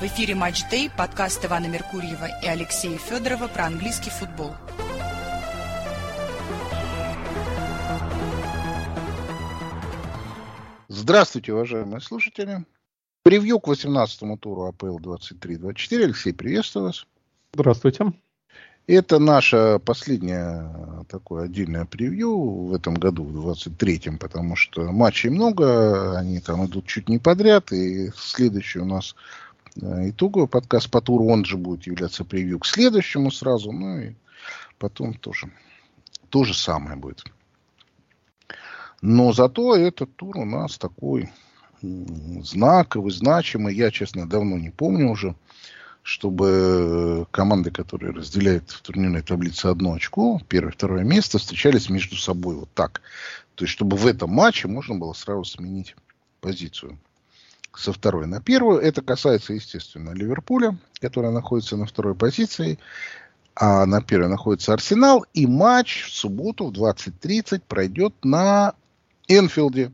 В эфире «Матч Дэй», подкаст Ивана Меркурьева и Алексея Федорова про английский футбол. Здравствуйте, уважаемые слушатели. Превью к 18-му туру АПЛ 23-24. Алексей, приветствую вас. Здравствуйте. Это наше последнее такое отдельное превью в этом году, в 23-м, потому что матчей много, они там идут чуть не подряд, и следующий у нас итоговый подкаст по туру, он же будет являться превью к следующему сразу, ну и потом тоже то же самое будет. Но зато этот тур у нас такой знаковый, значимый. Я, честно, давно не помню уже чтобы команды, которые разделяют в турнирной таблице одно очко, первое второе место, встречались между собой вот так. То есть, чтобы в этом матче можно было сразу сменить позицию со второй на первую. Это касается, естественно, Ливерпуля, который находится на второй позиции, а на первой находится Арсенал. И матч в субботу в 20.30 пройдет на Энфилде.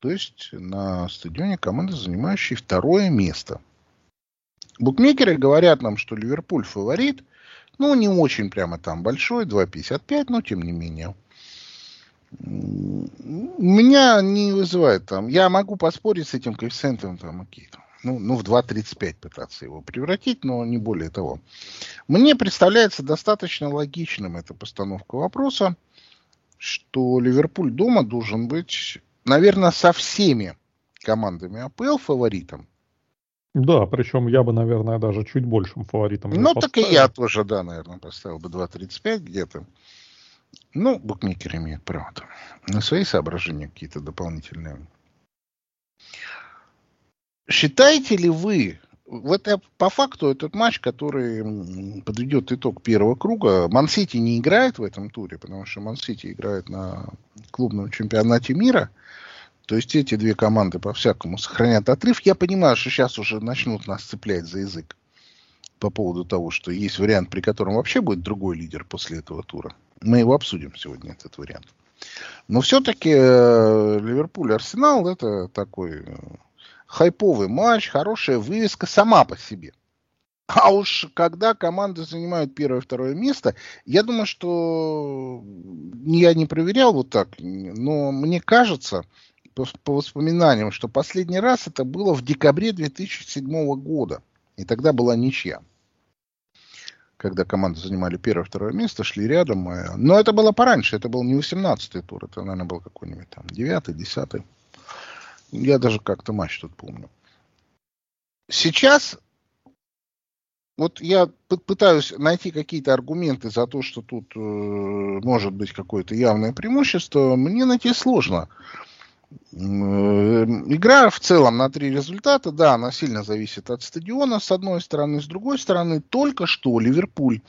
То есть на стадионе команды, занимающей второе место – Букмекеры говорят нам, что Ливерпуль фаворит. Ну, не очень прямо там большой, 2,55, но тем не менее. Меня не вызывает там. Я могу поспорить с этим коэффициентом там, окей, там, ну, ну, в 2,35 пытаться его превратить, но не более того. Мне представляется достаточно логичным эта постановка вопроса, что Ливерпуль дома должен быть, наверное, со всеми командами АПЛ фаворитом. Да, причем я бы, наверное, даже чуть большим фаворитом. Ну, так и я тоже, да, наверное, поставил бы 2.35 где-то. Ну, букмекеры имеют право там на свои соображения какие-то дополнительные. Считаете ли вы, вот по факту этот матч, который подведет итог первого круга, Мансити не играет в этом туре, потому что Мансити играет на клубном чемпионате мира – то есть эти две команды по-всякому сохранят отрыв. Я понимаю, что сейчас уже начнут нас цеплять за язык по поводу того, что есть вариант, при котором вообще будет другой лидер после этого тура. Мы его обсудим сегодня, этот вариант. Но все-таки э, Ливерпуль-Арсенал это такой э, хайповый матч, хорошая вывеска сама по себе. А уж когда команды занимают первое второе место, я думаю, что я не проверял вот так, но мне кажется, по, по воспоминаниям, что последний раз это было в декабре 2007 года. И тогда была ничья. Когда команды занимали первое, второе место, шли рядом. Но это было пораньше, это был не 18-й тур, это, наверное, был какой-нибудь там 9-й, 10 Я даже как-то матч тут помню. Сейчас вот я пытаюсь найти какие-то аргументы за то, что тут э, может быть какое-то явное преимущество. Мне найти сложно. Игра в целом на три результата, да, она сильно зависит от стадиона, с одной стороны. С другой стороны, только что Ливерпуль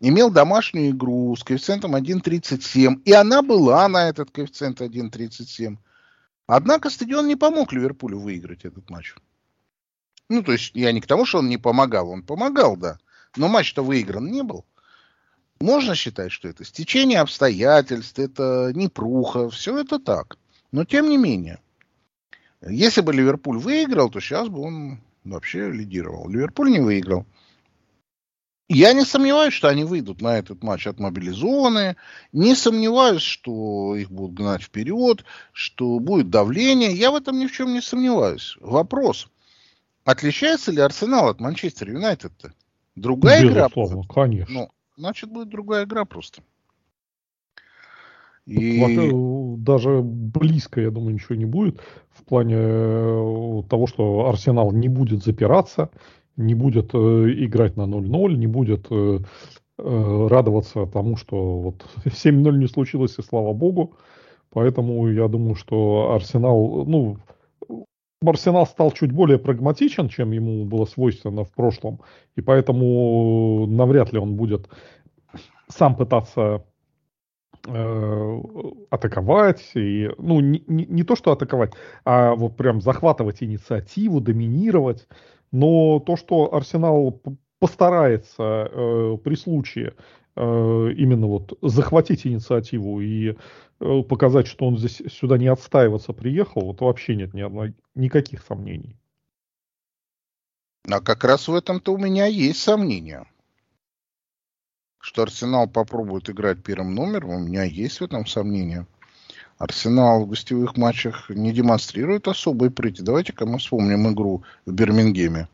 имел домашнюю игру с коэффициентом 1.37, и она была на этот коэффициент 1.37. Однако стадион не помог Ливерпулю выиграть этот матч. Ну, то есть я не к тому, что он не помогал, он помогал, да. Но матч-то выигран не был. Можно считать, что это стечение обстоятельств, это непруха, все это так. Но тем не менее, если бы Ливерпуль выиграл, то сейчас бы он вообще лидировал. Ливерпуль не выиграл. Я не сомневаюсь, что они выйдут на этот матч отмобилизованные. Не сомневаюсь, что их будут гнать вперед, что будет давление. Я в этом ни в чем не сомневаюсь. Вопрос. Отличается ли Арсенал от Манчестер Юнайтед-то? Другая Безусловно, игра? конечно. Ну, значит, будет другая игра просто. И... Даже близко, я думаю, ничего не будет в плане э, того, что Арсенал не будет запираться, не будет э, играть на 0-0, не будет э, радоваться тому, что вот 7-0 не случилось, и слава богу. Поэтому я думаю, что Арсенал, ну, Арсенал стал чуть более прагматичен, чем ему было свойственно в прошлом, и поэтому навряд ли он будет сам пытаться Э, атаковать, и, ну, не, не, не то, что атаковать, а вот прям захватывать инициативу, доминировать, но то, что Арсенал постарается э, при случае э, именно вот захватить инициативу и э, показать, что он здесь сюда не отстаиваться приехал, вот вообще нет ни одной, никаких сомнений. А как раз в этом-то у меня есть сомнения. Что Арсенал попробует играть первым номером, у меня есть в этом сомнения. Арсенал в гостевых матчах не демонстрирует особой прыти. Давайте-ка мы вспомним игру в Бирмингеме.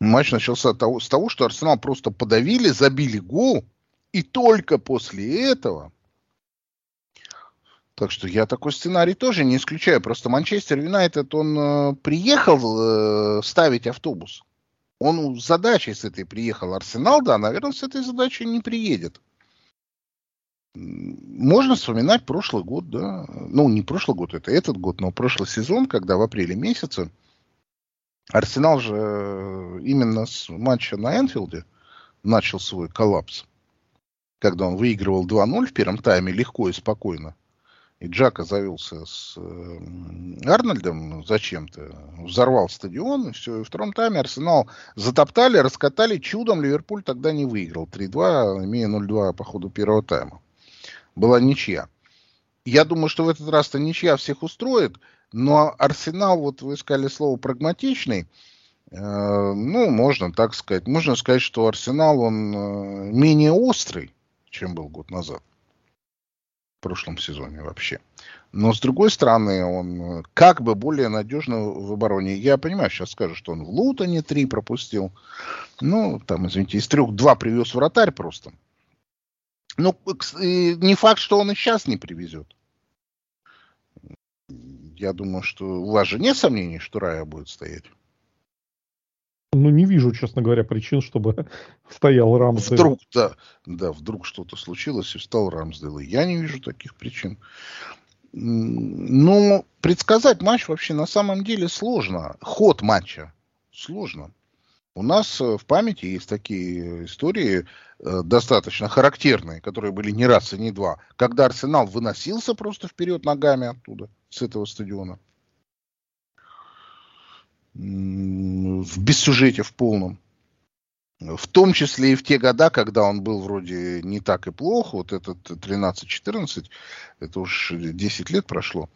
Матч начался с того, что Арсенал просто подавили, забили гол, и только после этого так что я такой сценарий тоже не исключаю. Просто Манчестер Юнайтед, он э, приехал э, ставить автобус. Он с задачей с этой приехал. Арсенал, да, наверное, с этой задачей не приедет. Можно вспоминать прошлый год, да. Ну, не прошлый год, это этот год, но прошлый сезон, когда в апреле месяце Арсенал же э, именно с матча на Энфилде начал свой коллапс. Когда он выигрывал 2-0 в первом тайме легко и спокойно и Джака завелся с э, Арнольдом зачем-то, взорвал стадион, и все. И в втором тайме Арсенал затоптали, раскатали. Чудом Ливерпуль тогда не выиграл. 3-2, имея 0-2 по ходу первого тайма. Была ничья. Я думаю, что в этот раз-то ничья всех устроит, но Арсенал, вот вы искали слово прагматичный, э, ну, можно так сказать. Можно сказать, что Арсенал, он э, менее острый, чем был год назад прошлом сезоне вообще. Но с другой стороны, он э, как бы более надежно в обороне. Я понимаю, сейчас скажу, что он в Лутоне три пропустил. Ну, там, извините, из трех два привез вратарь просто. Ну, не факт, что он и сейчас не привезет. Я думаю, что у вас же нет сомнений, что Рая будет стоять. Ну, не вижу, честно говоря, причин, чтобы стоял Рамсдейл. Вдруг, да, да, вдруг что-то случилось и встал Рамсдейл. Я не вижу таких причин. Но предсказать матч вообще на самом деле сложно. Ход матча сложно. У нас э, в памяти есть такие истории э, достаточно характерные, которые были не раз и не два, когда Арсенал выносился просто вперед ногами оттуда, с этого стадиона в бессюжете в полном. В том числе и в те года, когда он был вроде не так и плохо, вот этот 13-14, это уж 10 лет прошло,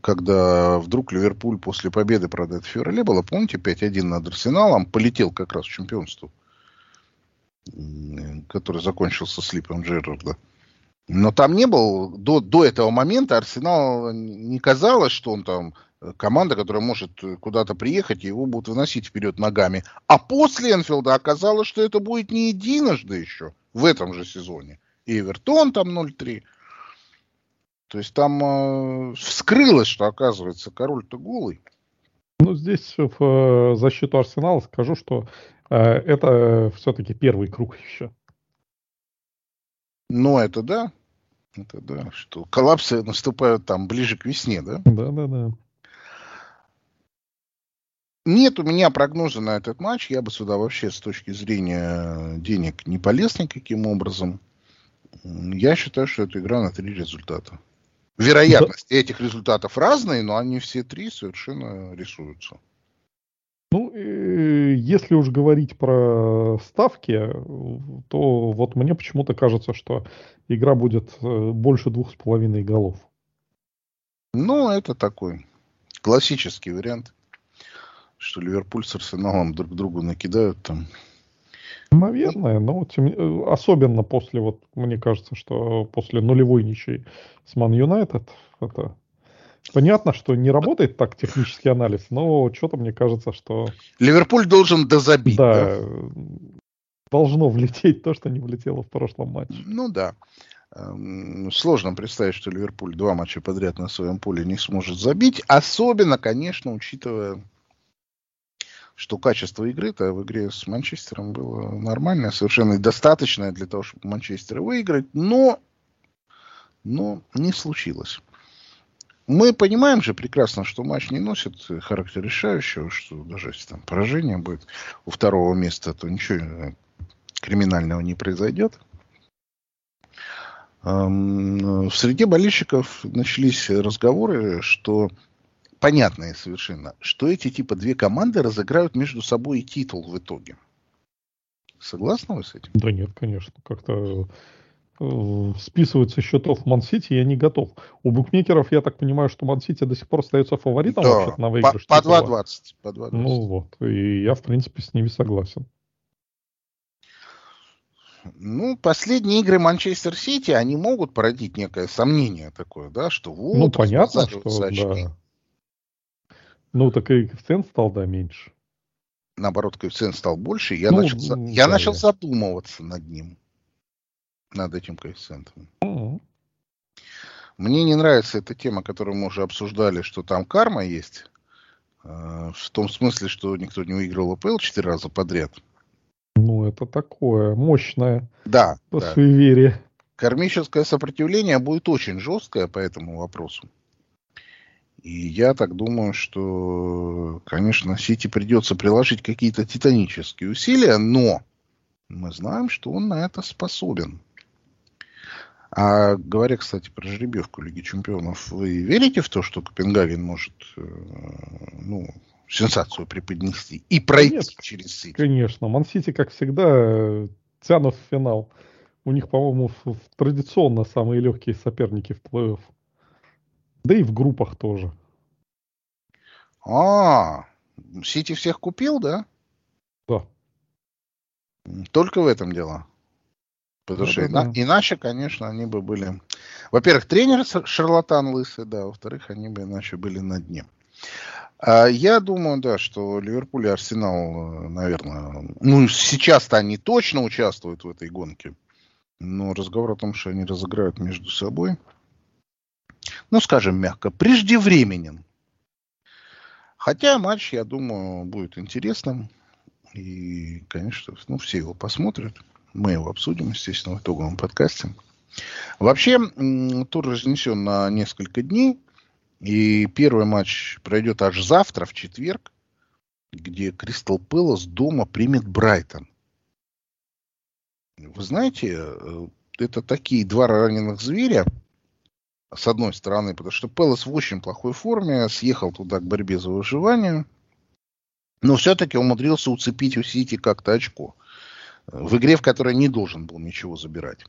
когда вдруг Ливерпуль после победы, правда, это в феврале было, помните, 5-1 над Арсеналом, полетел как раз в чемпионство, который закончился слипом Джерарда. Но там не был, до, до этого момента Арсенал не казалось, что он там команда, которая может куда-то приехать, и его будут выносить вперед ногами. А после Энфилда оказалось, что это будет не единожды еще в этом же сезоне. И Эвертон там 0-3. То есть там э, вскрылось, что оказывается король-то голый. Ну, здесь в э, защиту Арсенала скажу, что э, это все-таки первый круг еще. Ну, это да. Это да, что коллапсы наступают там ближе к весне, да? Да, да, да. Нет у меня прогноза на этот матч. Я бы сюда вообще с точки зрения денег не полез никаким образом. Я считаю, что это игра на три результата. Вероятность да. этих результатов разные, но они все три совершенно рисуются. Ну, если уж говорить про ставки, то вот мне почему-то кажется, что игра будет э, больше двух с половиной голов. Ну, это такой классический вариант что Ливерпуль с Арсеналом друг другу накидают там. Наверное, но тем, э, особенно после, вот мне кажется, что после нулевой ничьей с Ман Юнайтед, это понятно, что не работает так технический анализ, но что-то мне кажется, что... Ливерпуль должен дозабить. Да, да, должно влететь то, что не влетело в прошлом матче. Ну да. Эм, сложно представить, что Ливерпуль два матча подряд на своем поле не сможет забить. Особенно, конечно, учитывая что качество игры-то в игре с Манчестером было нормальное, совершенно достаточное для того, чтобы Манчестер выиграть, но, но не случилось. Мы понимаем же прекрасно, что матч не носит характер решающего, что даже если там поражение будет у второго места, то ничего криминального не произойдет. В среде болельщиков начались разговоры, что понятное совершенно, что эти типа две команды разыграют между собой титул в итоге. Согласны вы с этим? Да нет, конечно. Как-то э, списывать со счетов Ман-Сити я не готов. У букмекеров, я так понимаю, что Ман-Сити до сих пор остается фаворитом Да, вообще на выигрыш. по, по титула. 2.20. По 2.20. Ну вот, и я, в принципе, с ними согласен. Ну, последние игры Манчестер Сити, они могут породить некое сомнение такое, да, что вот... ну, понятно, что очки. да. Ну, так и коэффициент стал, да, меньше. Наоборот, коэффициент стал больше, я, Ну, начал, м, я да, начал задумываться над ним, над этим коэффициентом. М. Мне не нравится эта тема, которую мы уже обсуждали, что там карма есть. э, В том смысле, что никто не выиграл АПЛ четыре раза подряд. Ну, это такое мощное Да, да. суеверие. Кармическое сопротивление будет очень жесткое по этому вопросу. И я так думаю, что, конечно, Сити придется приложить какие-то титанические усилия, но мы знаем, что он на это способен. А говоря, кстати, про жеребьевку Лиги Чемпионов, вы верите в то, что Копенгаген может э, ну, сенсацию преподнести и пройти Нет. через Сити? Конечно, Ман-Сити, как всегда, тянут в финал. У них, по-моему, традиционно самые легкие соперники в плей-офф. Да и в группах тоже. А, Сити всех купил, да? Да. Только в этом дело. Потому что ина- иначе, конечно, они бы были... Во-первых, тренер шарлатан лысый, да. Во-вторых, они бы иначе были на дне. А я думаю, да, что Ливерпуль и Арсенал, э, наверное... Ну, сейчас-то они точно участвуют в этой гонке. Но разговор о том, что они разыграют между собой, ну, скажем мягко, преждевременен. Хотя матч, я думаю, будет интересным. И, конечно, ну, все его посмотрят. Мы его обсудим, естественно, в итоговом подкасте. Вообще, тур разнесен на несколько дней. И первый матч пройдет аж завтра, в четверг, где Кристал Пэлас дома примет Брайтон. Вы знаете, э, это такие два раненых зверя, с одной стороны, потому что Пэлас в очень плохой форме, съехал туда к борьбе за выживание, но все-таки умудрился уцепить у Сити как-то очко в игре, в которой не должен был ничего забирать.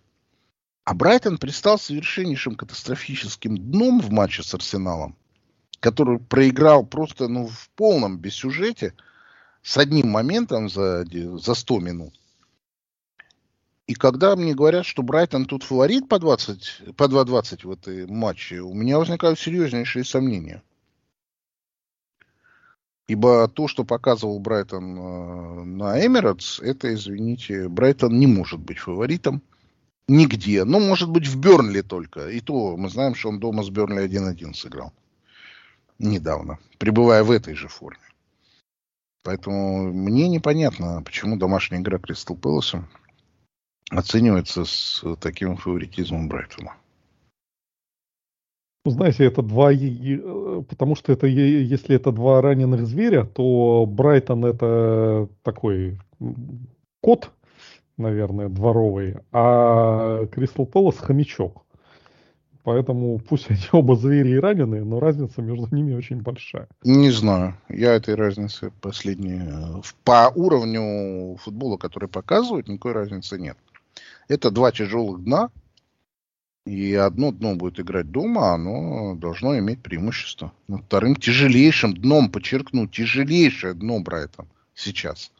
А Брайтон предстал совершеннейшим катастрофическим дном в матче с Арсеналом, который проиграл просто ну, в полном бессюжете с одним моментом за, за 100 минут. И когда мне говорят, что Брайтон тут фаворит по, 20, по 2.20 в этой матче, у меня возникают серьезнейшие сомнения. Ибо то, что показывал Брайтон э, на Эмиратс, это, извините, Брайтон не может быть фаворитом нигде. Ну, может быть, в Бернли только. И то мы знаем, что он дома с Бернли 1-1 сыграл. Недавно. Пребывая в этой же форме. Поэтому мне непонятно, почему домашняя игра Кристал Пэласа оценивается с таким фаворитизмом Брайтона. Ну, Знаете, это два, е- потому что это, если это два раненых зверя, то Брайтон это такой кот, наверное, дворовый, а Кристал Пэлас хомячок. Поэтому пусть они оба звери и раненые, но разница между ними очень большая. Не знаю. Я этой разницы последние... э, По уровню футбола, который показывают, никакой разницы нет. Это два тяжелых дна. И одно дно будет играть дома, оно должно иметь преимущество. Над вторым тяжелейшим дном, подчеркну, тяжелейшее дно Брайтон сейчас.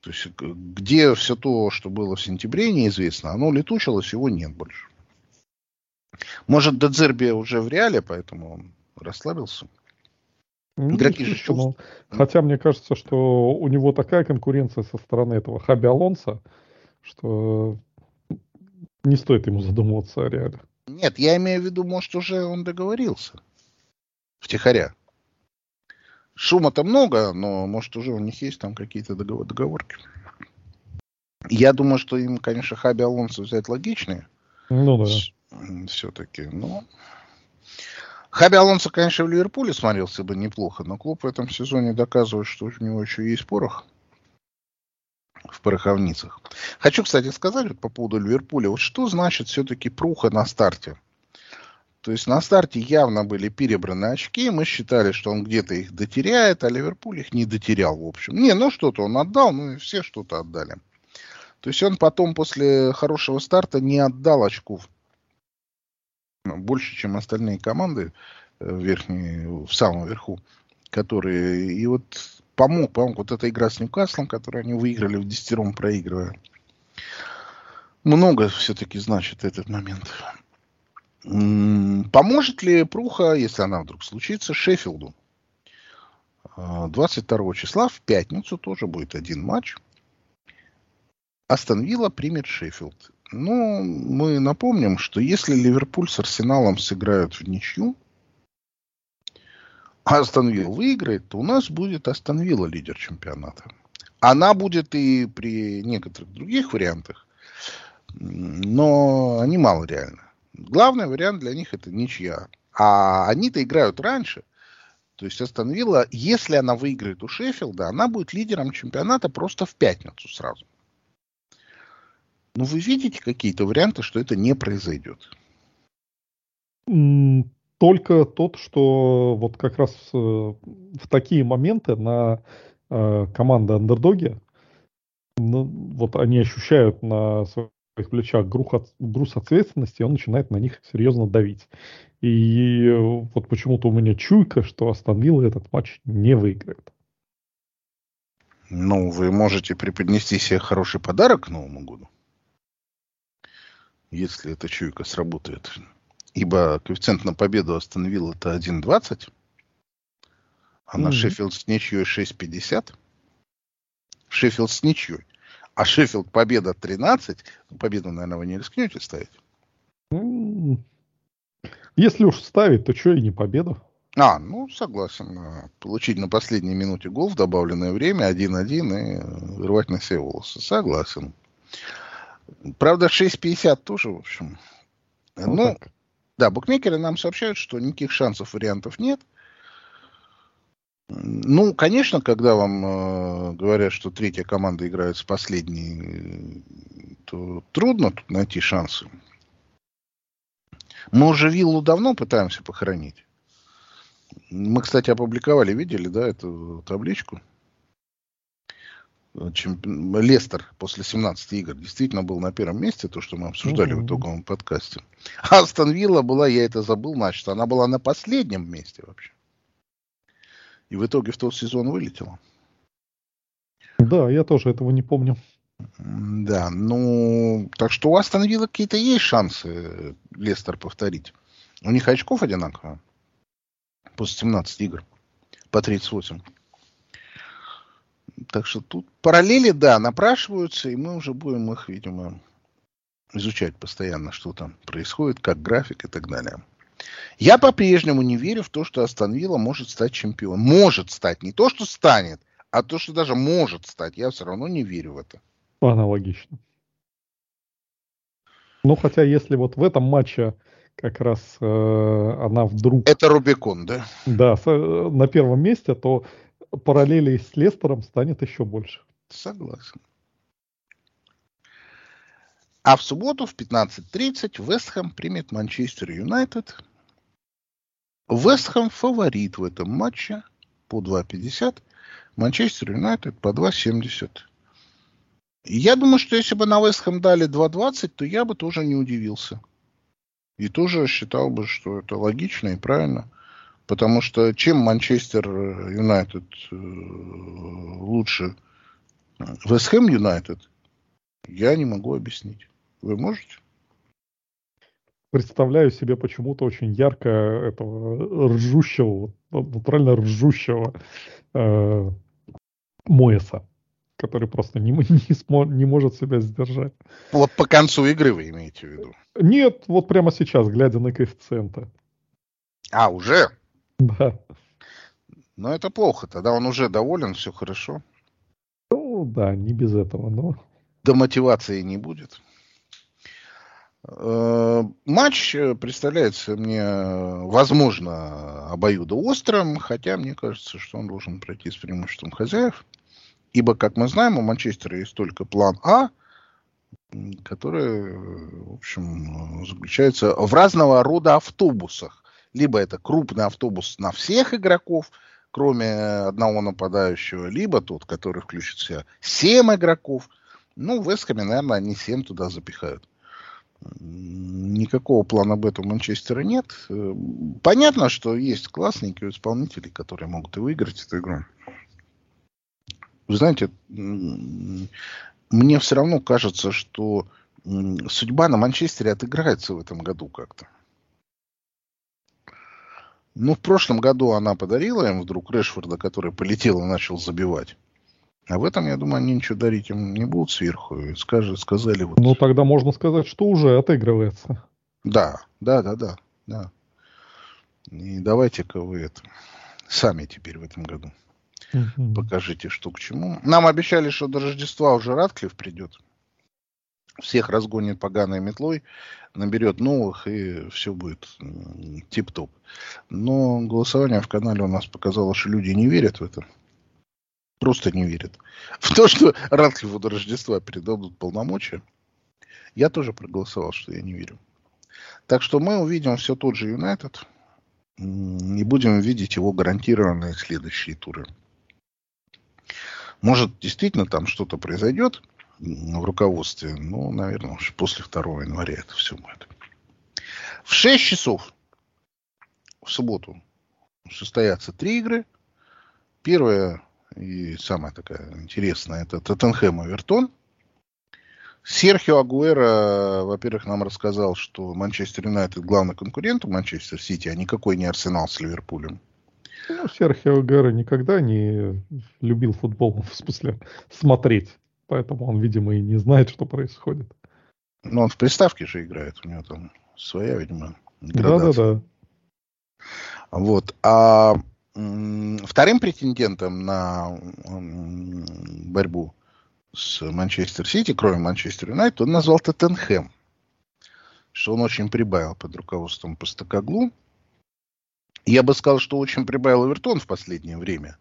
То есть где все то, что было в сентябре, неизвестно. Оно летучилось, его нет больше. Может, Дедзерби уже в реале, поэтому он расслабился. Ну, Игроки же чувствуют. Хотя мне кажется, что у него такая конкуренция со стороны этого Хаби Алонса, что не стоит ему задумываться о реале. Нет, я имею в виду, может, уже он договорился. Втихаря. Шума-то много, но, может, уже у них есть там какие-то договор- договорки. Я думаю, что им, конечно, Хаби Алонсо взять логичнее. Ну да. Все-таки, но... Хаби Алонсо, конечно, в Ливерпуле смотрелся бы неплохо, но клуб в этом сезоне доказывает, что у него еще есть порох в пороховницах. Хочу, кстати, сказать вот по поводу Ливерпуля. Вот что значит все-таки пруха на старте? То есть на старте явно были перебраны очки, мы считали, что он где-то их дотеряет, а Ливерпуль их не дотерял, в общем. Не, ну что-то он отдал, ну и все что-то отдали. То есть он потом после хорошего старта не отдал очков больше, чем остальные команды э, верхние, в самом верху, которые и вот помог, помог вот эта игра с Ньюкаслом, которую они выиграли в десятером проигрывая. Много все-таки значит этот момент. Поможет ли Пруха, если она вдруг случится, Шеффилду? 22 а, числа в пятницу тоже будет один матч. Астон Вилла примет Шеффилд. Ну, мы напомним, что если Ливерпуль с Арсеналом сыграют в ничью, Астон Вилла выиграет, то у нас будет Астон Вилла лидер чемпионата. Она будет и при некоторых других вариантах, но они мало реально. Главный вариант для них это ничья. А они-то играют раньше. То есть Астон Вилла, если она выиграет у Шеффилда, она будет лидером чемпионата просто в пятницу сразу. Но вы видите какие-то варианты, что это не произойдет? Только тот, что вот как раз э, в такие моменты на э, команды андердоги, ну, вот они ощущают на своих плечах груз, ответственности, он начинает на них серьезно давить. И вот почему-то у меня чуйка, что Астон этот матч не выиграет. Ну, вы можете преподнести себе хороший подарок к Новому году, если эта чуйка сработает. Ибо коэффициент на победу Астон Вилла это 1.20, а на mm-hmm. Шеффилд с ничьей 6.50. Шеффилд с ничьей. А Шеффилд победа 13. Ну, победу, наверное, вы не рискнете ставить. Если уж ставить, то что и не победа. А, ну, согласен. Получить на последней минуте гол в добавленное время 1-1 и рвать на себе волосы. Согласен. Правда, 6.50 тоже, в общем. Вот ну, так. Да, букмекеры нам сообщают, что никаких шансов, вариантов нет. Ну, конечно, когда вам э, говорят, что третья команда играет с последней, то трудно тут найти шансы. Мы уже виллу давно пытаемся похоронить. Мы, кстати, опубликовали, видели, да, эту табличку? Чемпи... Лестер после 17 игр действительно был на первом месте, то, что мы обсуждали mm-hmm. в итоговом подкасте. Астон Вилла была, я это забыл, значит, она была на последнем месте вообще. И в итоге в тот сезон вылетела. Да, я тоже этого не помню. Да, ну, так что у Астон Вилла какие-то есть шансы Лестер повторить. У них очков одинаково. После 17 игр. По 38. Так что тут параллели, да, напрашиваются, и мы уже будем их, видимо, изучать постоянно, что там происходит, как график и так далее. Я по-прежнему не верю в то, что Астон Вилла может стать чемпионом. Может стать. Не то, что станет, а то, что даже может стать. Я все равно не верю в это. Аналогично. Ну, хотя, если вот в этом матче как раз э, она вдруг... Это Рубикон, да? Да, с, э, на первом месте, то параллелей с Лестером станет еще больше. Согласен. А в субботу в 15.30 Вестхэм примет Манчестер Юнайтед. Вестхэм фаворит в этом матче по 2.50. Манчестер Юнайтед по 2.70. Я думаю, что если бы на Вестхэм дали 2.20, то я бы тоже не удивился. И тоже считал бы, что это логично и правильно. Потому что чем Манчестер Юнайтед э, лучше Вестхэм Юнайтед, я не могу объяснить. Вы можете? Представляю себе почему-то очень ярко этого ржущего, натурально ржущего э, Моэса, который просто не, не, смо, не может себя сдержать. Вот по концу игры вы имеете в виду? Нет, вот прямо сейчас, глядя на коэффициенты. А, уже? Да. Но это плохо, тогда он уже доволен, все хорошо. Ну да, не без этого, но... До мотивации не будет. Э, матч э, представляется мне, возможно, обоюдоострым, хотя мне кажется, что он должен пройти с преимуществом хозяев. Ибо, как мы знаем, у Манчестера есть только план А, который, в общем, заключается в разного рода автобусах. Либо это крупный автобус на всех игроков, кроме одного нападающего, либо тот, который включит в себя 7 игроков – Ну, в Эскаме, наверное, они 7 туда запихают. Никакого плана Б у Манчестера нет. Э, понятно, что есть классненькие исполнители, которые могут и выиграть эту игру. Вы знаете, мне все равно кажется, что судьба на Манчестере отыграется в этом году как-то. Ну, в прошлом году она подарила им вдруг Решфорда, который полетел и начал забивать. А в этом, я думаю, они ничего дарить им не будут сверху. И сказали вот... Ну, тогда можно сказать, что уже отыгрывается. Да, да, да, да, да. И давайте-ка вы это сами теперь в этом году угу. покажите, что к чему. Нам обещали, что до Рождества уже Радклифф придет. Всех разгонит поганой метлой, наберет новых, и все будет тип-топ. Но голосование в канале у нас показало, что люди не верят в это просто не верят. В то, что Ранклифу до Рождества передадут полномочия, я тоже проголосовал, что я не верю. Так что мы увидим все тот же Юнайтед и будем видеть его гарантированные следующие туры. Может, действительно там что-то произойдет в руководстве, но, наверное, после 2 января это все будет. В 6 часов в субботу состоятся три игры. Первая и самая такая интересная, это Тоттенхэм и Вертон. Серхио Агуэра, во-первых, нам рассказал, что Манчестер Юнайтед главный конкурент у Манчестер Сити, а никакой не Арсенал с Ливерпулем. Ну, Серхио Агуэра никогда не любил футбол, в смысле смотреть. Поэтому он, видимо, и не знает, что происходит. Ну, он в приставке же играет, у него там своя, видимо. Да-да-да. Вот. А Вторым претендентом на борьбу с Манчестер Сити, кроме Манчестер Юнайтед, он назвал Тоттенхэм. Что он очень прибавил под руководством Постакоглу. Я бы сказал, что очень прибавил Эвертон в последнее время,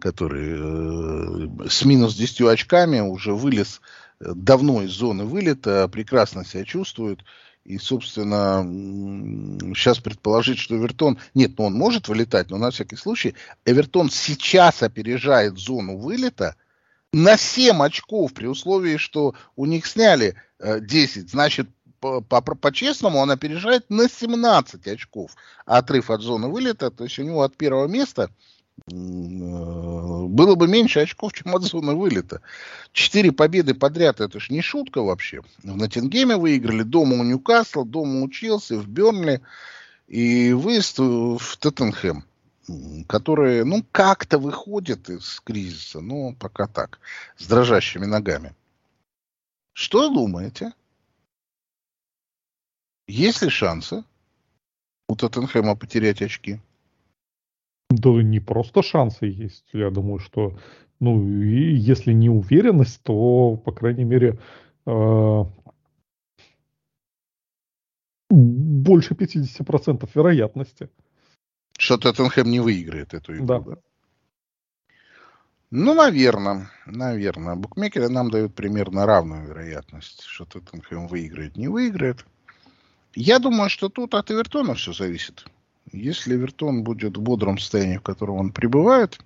который э, с минус 10 очками уже вылез э, давно из зоны вылета, прекрасно себя чувствует. И, собственно, сейчас предположить, что Эвертон... Нет, ну он может вылетать, но на всякий случай Эвертон сейчас опережает зону вылета на 7 очков, при условии, что у них сняли 10. Э, Значит, по-честному по, по он опережает на 17 очков отрыв от зоны вылета. То есть у него от первого места было бы меньше очков, чем от зоны вылета. Четыре победы подряд, это ж не шутка вообще. В Ноттингеме выиграли, дома у Ньюкасла, дома у Челси, в Бернли и выезд в Тоттенхэм, который, ну, как-то выходит из кризиса, но пока так, с дрожащими ногами. Что думаете? Есть ли шансы у Тоттенхэма потерять очки? Да не просто шансы есть. Я думаю, что, ну, и если не уверенность, то, по крайней мере, э, больше 50% вероятности. Что Тоттенхэм не выиграет эту игру, да? да? Ну, наверное, наверное. Букмекеры нам дают примерно равную вероятность, что Тоттенхэм выиграет, не выиграет. Я думаю, что тут от Эвертона все зависит. Если Эвертон будет в бодром состоянии, в котором он пребывает,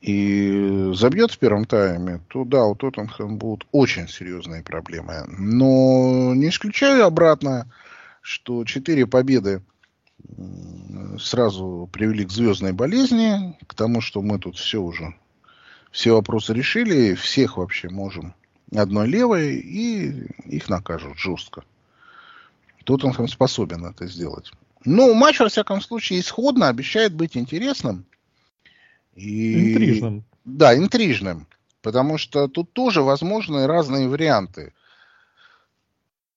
и забьет в первом тайме, то да, у Тоттенхэма будут очень серьезные проблемы. Но не исключаю обратно, что четыре победы сразу привели к звездной болезни, к тому, что мы тут все уже, все вопросы решили, всех вообще можем одной левой, и их накажут жестко. Тоттенхэм способен это сделать. Ну, матч, во всяком случае, исходно обещает быть интересным. И... Интрижным. Да, интрижным. Потому что тут тоже возможны разные варианты.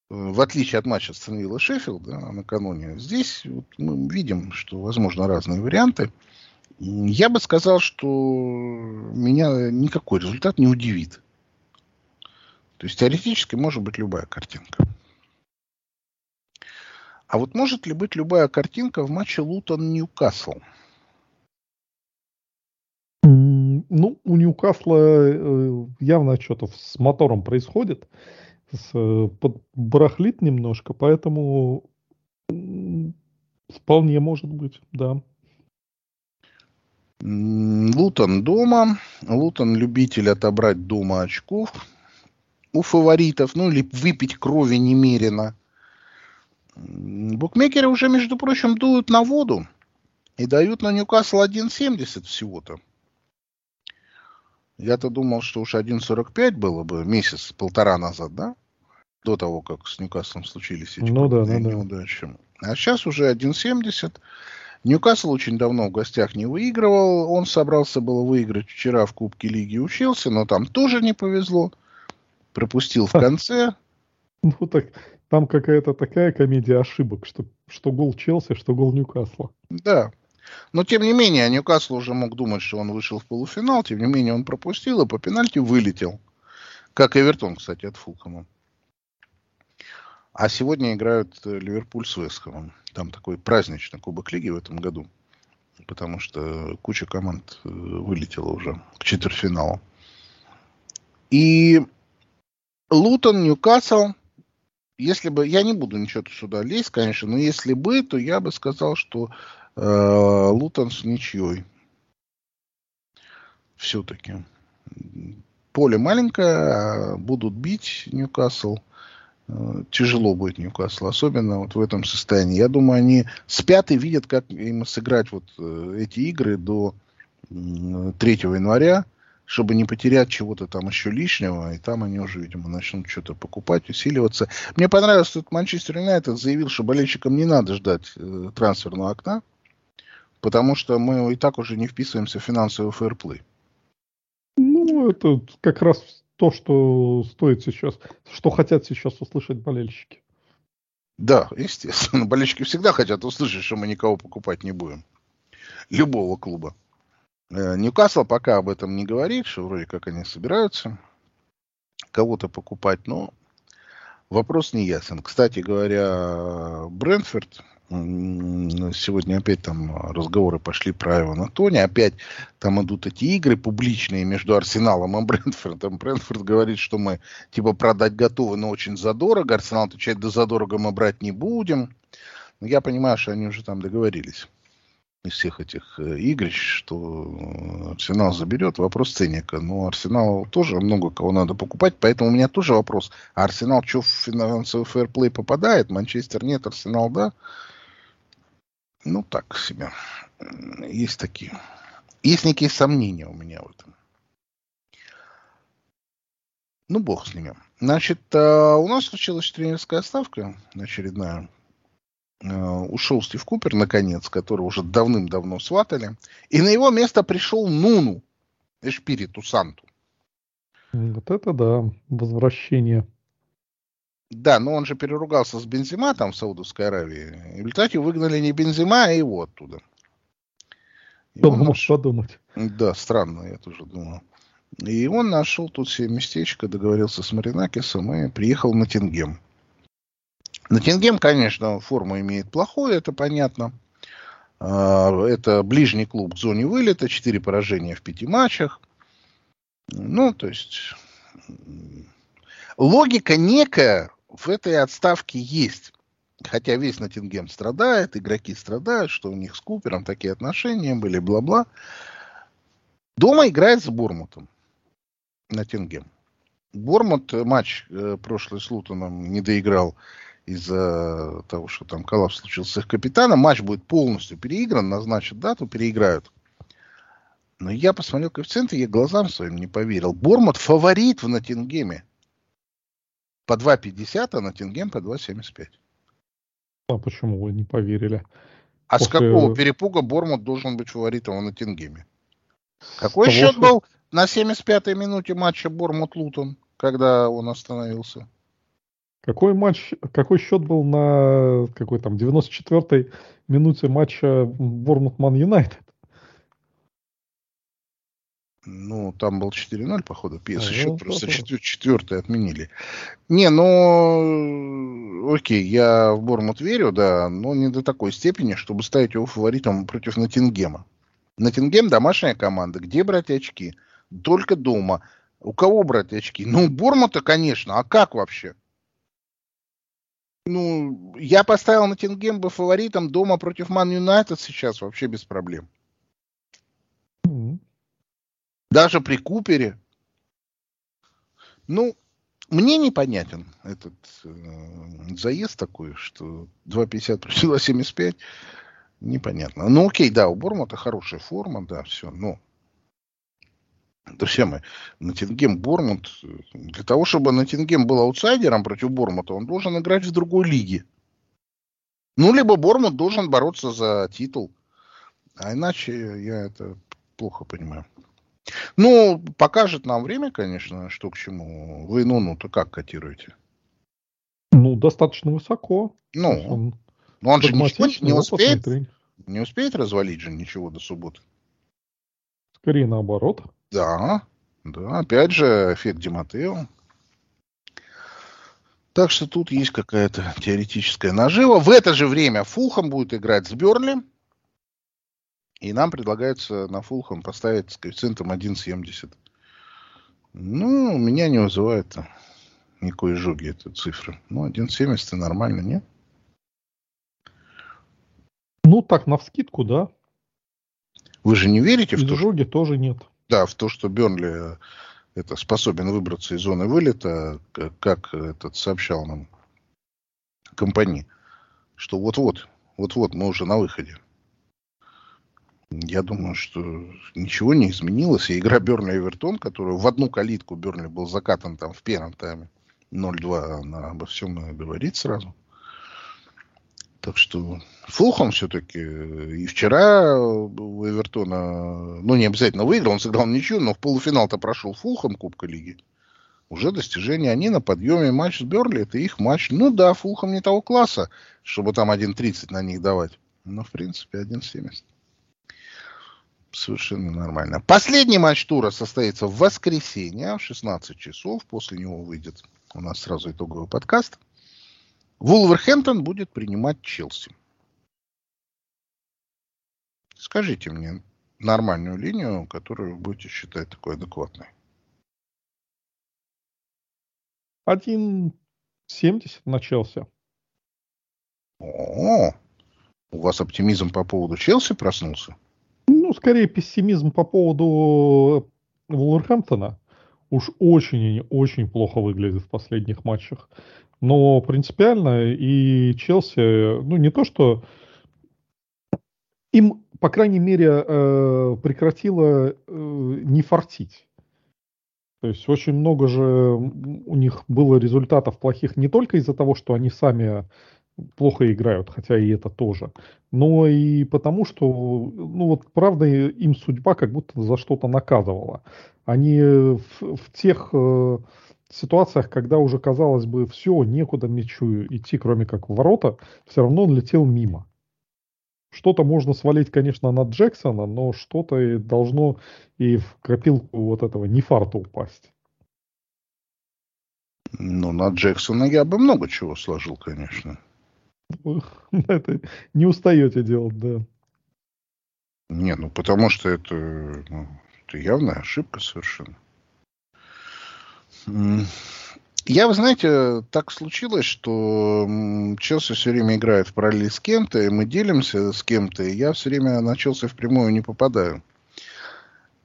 В отличие от матча с Вилла Шеффилд да, накануне, здесь вот мы видим, что возможны разные варианты. Я бы сказал, что меня никакой результат не удивит. То есть теоретически может быть любая картинка. А вот может ли быть любая картинка в матче Лутон-Ньюкасл? Ну, у Ньюкасла э, явно что-то с мотором происходит. С, э, барахлит немножко, поэтому вполне может быть, да. Лутон дома. Лутон любитель отобрать дома очков у фаворитов, ну или выпить крови немерено. Букмекеры уже, между прочим, дуют на воду и дают на Ньюкасл 1.70 всего-то. Я-то думал, что уж 1.45 было бы месяц-полтора назад, да? До того, как с Ньюкаслом случились эти ну, да, ну, неудачи. Да. А сейчас уже 1.70. Ньюкасл очень давно в гостях не выигрывал. Он собрался было выиграть вчера в Кубке Лиги у Челси, но там тоже не повезло. Пропустил в конце. Ну так, там какая-то такая комедия ошибок, что, что гол Челси, что гол Ньюкасла. Да. Но тем не менее, Ньюкасл уже мог думать, что он вышел в полуфинал. Тем не менее, он пропустил и по пенальти вылетел. Как Эвертон, кстати, от Фулхэма. А сегодня играют э, Ливерпуль с Вестхэмом. Там такой праздничный Кубок Лиги в этом году. Потому что куча команд э, вылетела уже к четвертьфиналу. И Лутон, Ньюкасл, если бы, я не буду ничего сюда лезть, конечно, но если бы, то я бы сказал, что э, Лутон ничьей. Все-таки. Поле маленькое, а будут бить Ньюкасл. Э, тяжело будет Ньюкасл, особенно вот в этом состоянии. Я думаю, они спят и видят, как им сыграть вот э, эти игры до 3 января, чтобы не потерять чего-то там еще лишнего, и там они уже, видимо, начнут что-то покупать, усиливаться. Мне понравилось, что Манчестер Юнайтед заявил, что болельщикам не надо ждать э, трансферного окна, потому что мы и так уже не вписываемся в финансовый фэрплей. Ну, это как раз то, что стоит сейчас, что хотят сейчас услышать болельщики. Да, естественно. Болельщики всегда хотят услышать, что мы никого покупать не будем. Любого клуба. Э, Ньюкасл пока об этом не говорит, что вроде как они собираются кого-то покупать, но вопрос не ясен. Кстати говоря, Брэнфорд Сегодня опять там разговоры пошли про Эвана Тони. Опять там идут эти игры публичные между Арсеналом и Брентфордом. Брентфорд говорит, что мы типа продать готовы, но очень задорого. Арсенал отвечает, да задорого мы брать не будем. Но я понимаю, что они уже там договорились из всех этих э, игрищ, что Арсенал заберет. Вопрос ценника. Но Арсенал тоже много кого надо покупать, поэтому у меня тоже вопрос. А Арсенал что в финансовый фэрплей попадает? Манчестер нет, Арсенал да? Ну, так себе. Есть такие. Есть некие сомнения у меня в этом. Ну, бог с ними. Значит, э, у нас случилась тренерская ставка очередная. Э, ушел Стив Купер, наконец, которого уже давным-давно сватали. И на его место пришел Нуну, Эшпириту Санту. Вот это да, возвращение. Да, но он же переругался с Бензима там в Саудовской Аравии. И в результате выгнали не Бензима, а его оттуда. Кто мог наш... подумать? Да, странно, я тоже думал. И он нашел тут себе местечко, договорился с Маринакисом и приехал на Тингем. На Тингем, конечно, форму имеет плохую, это понятно. А, это ближний клуб к зоне вылета, 4 поражения в 5 матчах. Ну, то есть логика некая в этой отставке есть. Хотя весь Ноттингем страдает, игроки страдают, что у них с Купером такие отношения были, бла-бла. Дома играет с Бормутом Ноттингем. Бормут матч э, прошлый с Лутоном не доиграл из-за того, что там коллапс случился с их капитаном. Матч будет полностью переигран, назначат дату, переиграют. Но я посмотрел коэффициенты, я глазам своим не поверил. Бормут фаворит в Ноттингеме по 2,50, а на Тингем по 2,75. А почему вы не поверили? А После... с какого перепуга Бормут должен быть фаворитом на Тингеме? Какой Того, счет что... был на 75-й минуте матча Бормут-Лутон, когда он остановился? Какой матч, какой счет был на какой там 94-й минуте матча Бормут-Ман Юнайтед? Ну, там был 4-0, походу. PS а, счет ну, просто четвер- четвертый отменили. Не, ну, окей, я в Бормут верю, да, но не до такой степени, чтобы ставить его фаворитом против Натингема. Натингем домашняя команда. Где брать очки? Только дома. У кого брать очки? Ну, у Бормута, конечно. А как вообще? Ну, я поставил Натингем бы фаворитом дома против Ман Юнайтед сейчас вообще без проблем. Даже при Купере. Ну, мне непонятен этот э, заезд такой, что 2,50 против 2,75. Непонятно. Ну, окей, да, у Бормута хорошая форма, да, все, но Друзья мои, Ноттингем Бормут, для того, чтобы Ноттингем был аутсайдером против Бормута, он должен играть в другой лиге. Ну, либо Бормут должен бороться за титул. А иначе я это плохо понимаю. Ну, покажет нам время, конечно, что к чему. Вы ну-ну-то как котируете? Ну, достаточно высоко. Ну, он, но он же ничего не успеет, не успеет развалить же ничего до субботы. Скорее наоборот. Да, да, опять же, эффект Диматео. Так что тут есть какая-то теоретическая нажива. В это же время Фулхам будет играть с Берли. И нам предлагается на Фулхам поставить с коэффициентом 1,70. Ну, меня не вызывает никакой жуги эта цифра. Ну, 1,70 нормально, нет? Ну, так, на вскидку, да. Вы же не верите в то, жоги что... тоже нет. Да, в то, что Бернли э, это способен выбраться из зоны вылета, как этот сообщал нам компании, что вот-вот, вот-вот мы уже на выходе. Я думаю, что ничего не изменилось. И игра Бернли Эвертон, которую в одну калитку Бернли был закатан там в первом тайме 0-2, она обо всем говорит сразу. Так что Фулхам все-таки и вчера у Эвертона, ну, не обязательно выиграл, он сыграл ничью, но в полуфинал-то прошел Фулхам Кубка Лиги. Уже достижение. Они на подъеме. Матч с Берли, это их матч. Ну да, Фулхам не того класса, чтобы там 1.30 на них давать. Но, в принципе, 1.70. Совершенно нормально. Последний матч тура состоится в воскресенье в 16 часов. После него выйдет у нас сразу итоговый подкаст. Вулверхэмптон будет принимать Челси. Скажите мне нормальную линию, которую вы будете считать такой адекватной. 1,70 на Челси. О, у вас оптимизм по поводу Челси проснулся? Ну, скорее пессимизм по поводу Вулверхэмптона. Уж очень и очень плохо выглядит в последних матчах. Но принципиально и Челси, ну не то что им, по крайней мере, э, прекратило э, не фартить. То есть очень много же у них было результатов плохих не только из-за того, что они сами плохо играют, хотя и это тоже, но и потому, что, ну вот, правда, им судьба как будто за что-то наказывала. Они в, в тех э, ситуациях, когда уже казалось бы, все, некуда мячу идти, кроме как в ворота, все равно он летел мимо. Что-то можно свалить, конечно, на Джексона, но что-то и должно и в копилку вот этого нефарта упасть. Ну, на Джексона я бы много чего сложил, конечно. Это не устаете делать, да. Не, ну потому что это, ну, это явная ошибка совершенно. Я, вы знаете, так случилось, что Челси все время играет в параллели с кем-то, и мы делимся с кем-то, и я все время на Челси впрямую не попадаю.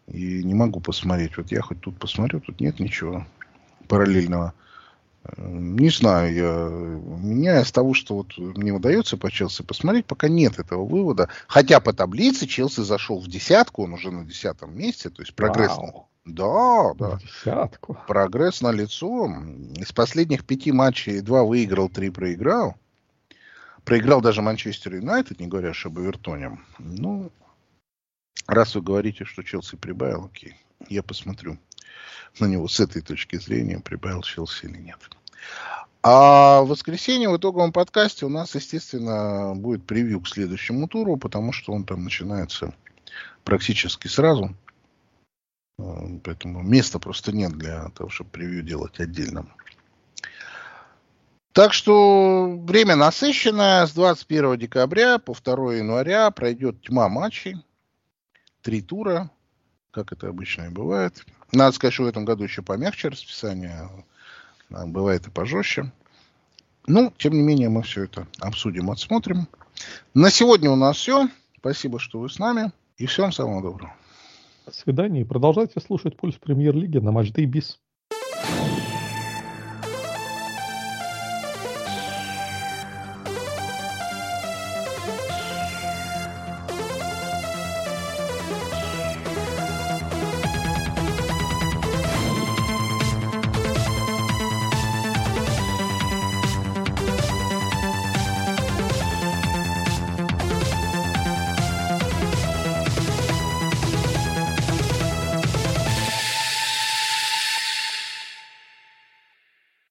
И не могу посмотреть. Вот я хоть тут посмотрю, тут нет ничего параллельного. Не знаю, я, меня из того, что вот мне удается по Челси посмотреть, пока нет этого вывода. Хотя по таблице Челси зашел в десятку, он уже на десятом месте, то есть прогресс Вау. Да, да. Десятку. Прогресс на лицо. Из последних пяти матчей два выиграл, три проиграл. Проиграл даже Манчестер Юнайтед, не говоря об Эвертоне. Ну, раз вы говорите, что Челси прибавил, окей, я посмотрю на него с этой точки зрения, прибавил Челси или нет. А в воскресенье в итоговом подкасте у нас, естественно, будет превью к следующему туру, потому что он там начинается практически сразу. Э, поэтому места просто нет для того, чтобы превью делать отдельно. Так что время насыщенное. С 21 декабря по 2 января пройдет тьма матчей. Три тура, как это обычно и бывает. Надо сказать, что в этом году еще помягче расписание. Бывает и пожестче. Ну, тем не менее, мы все это обсудим, отсмотрим. На сегодня у нас все. Спасибо, что вы с нами. И всем самого доброго. Свидания и продолжайте слушать пульс премьер-лиги на Матч Day Bis.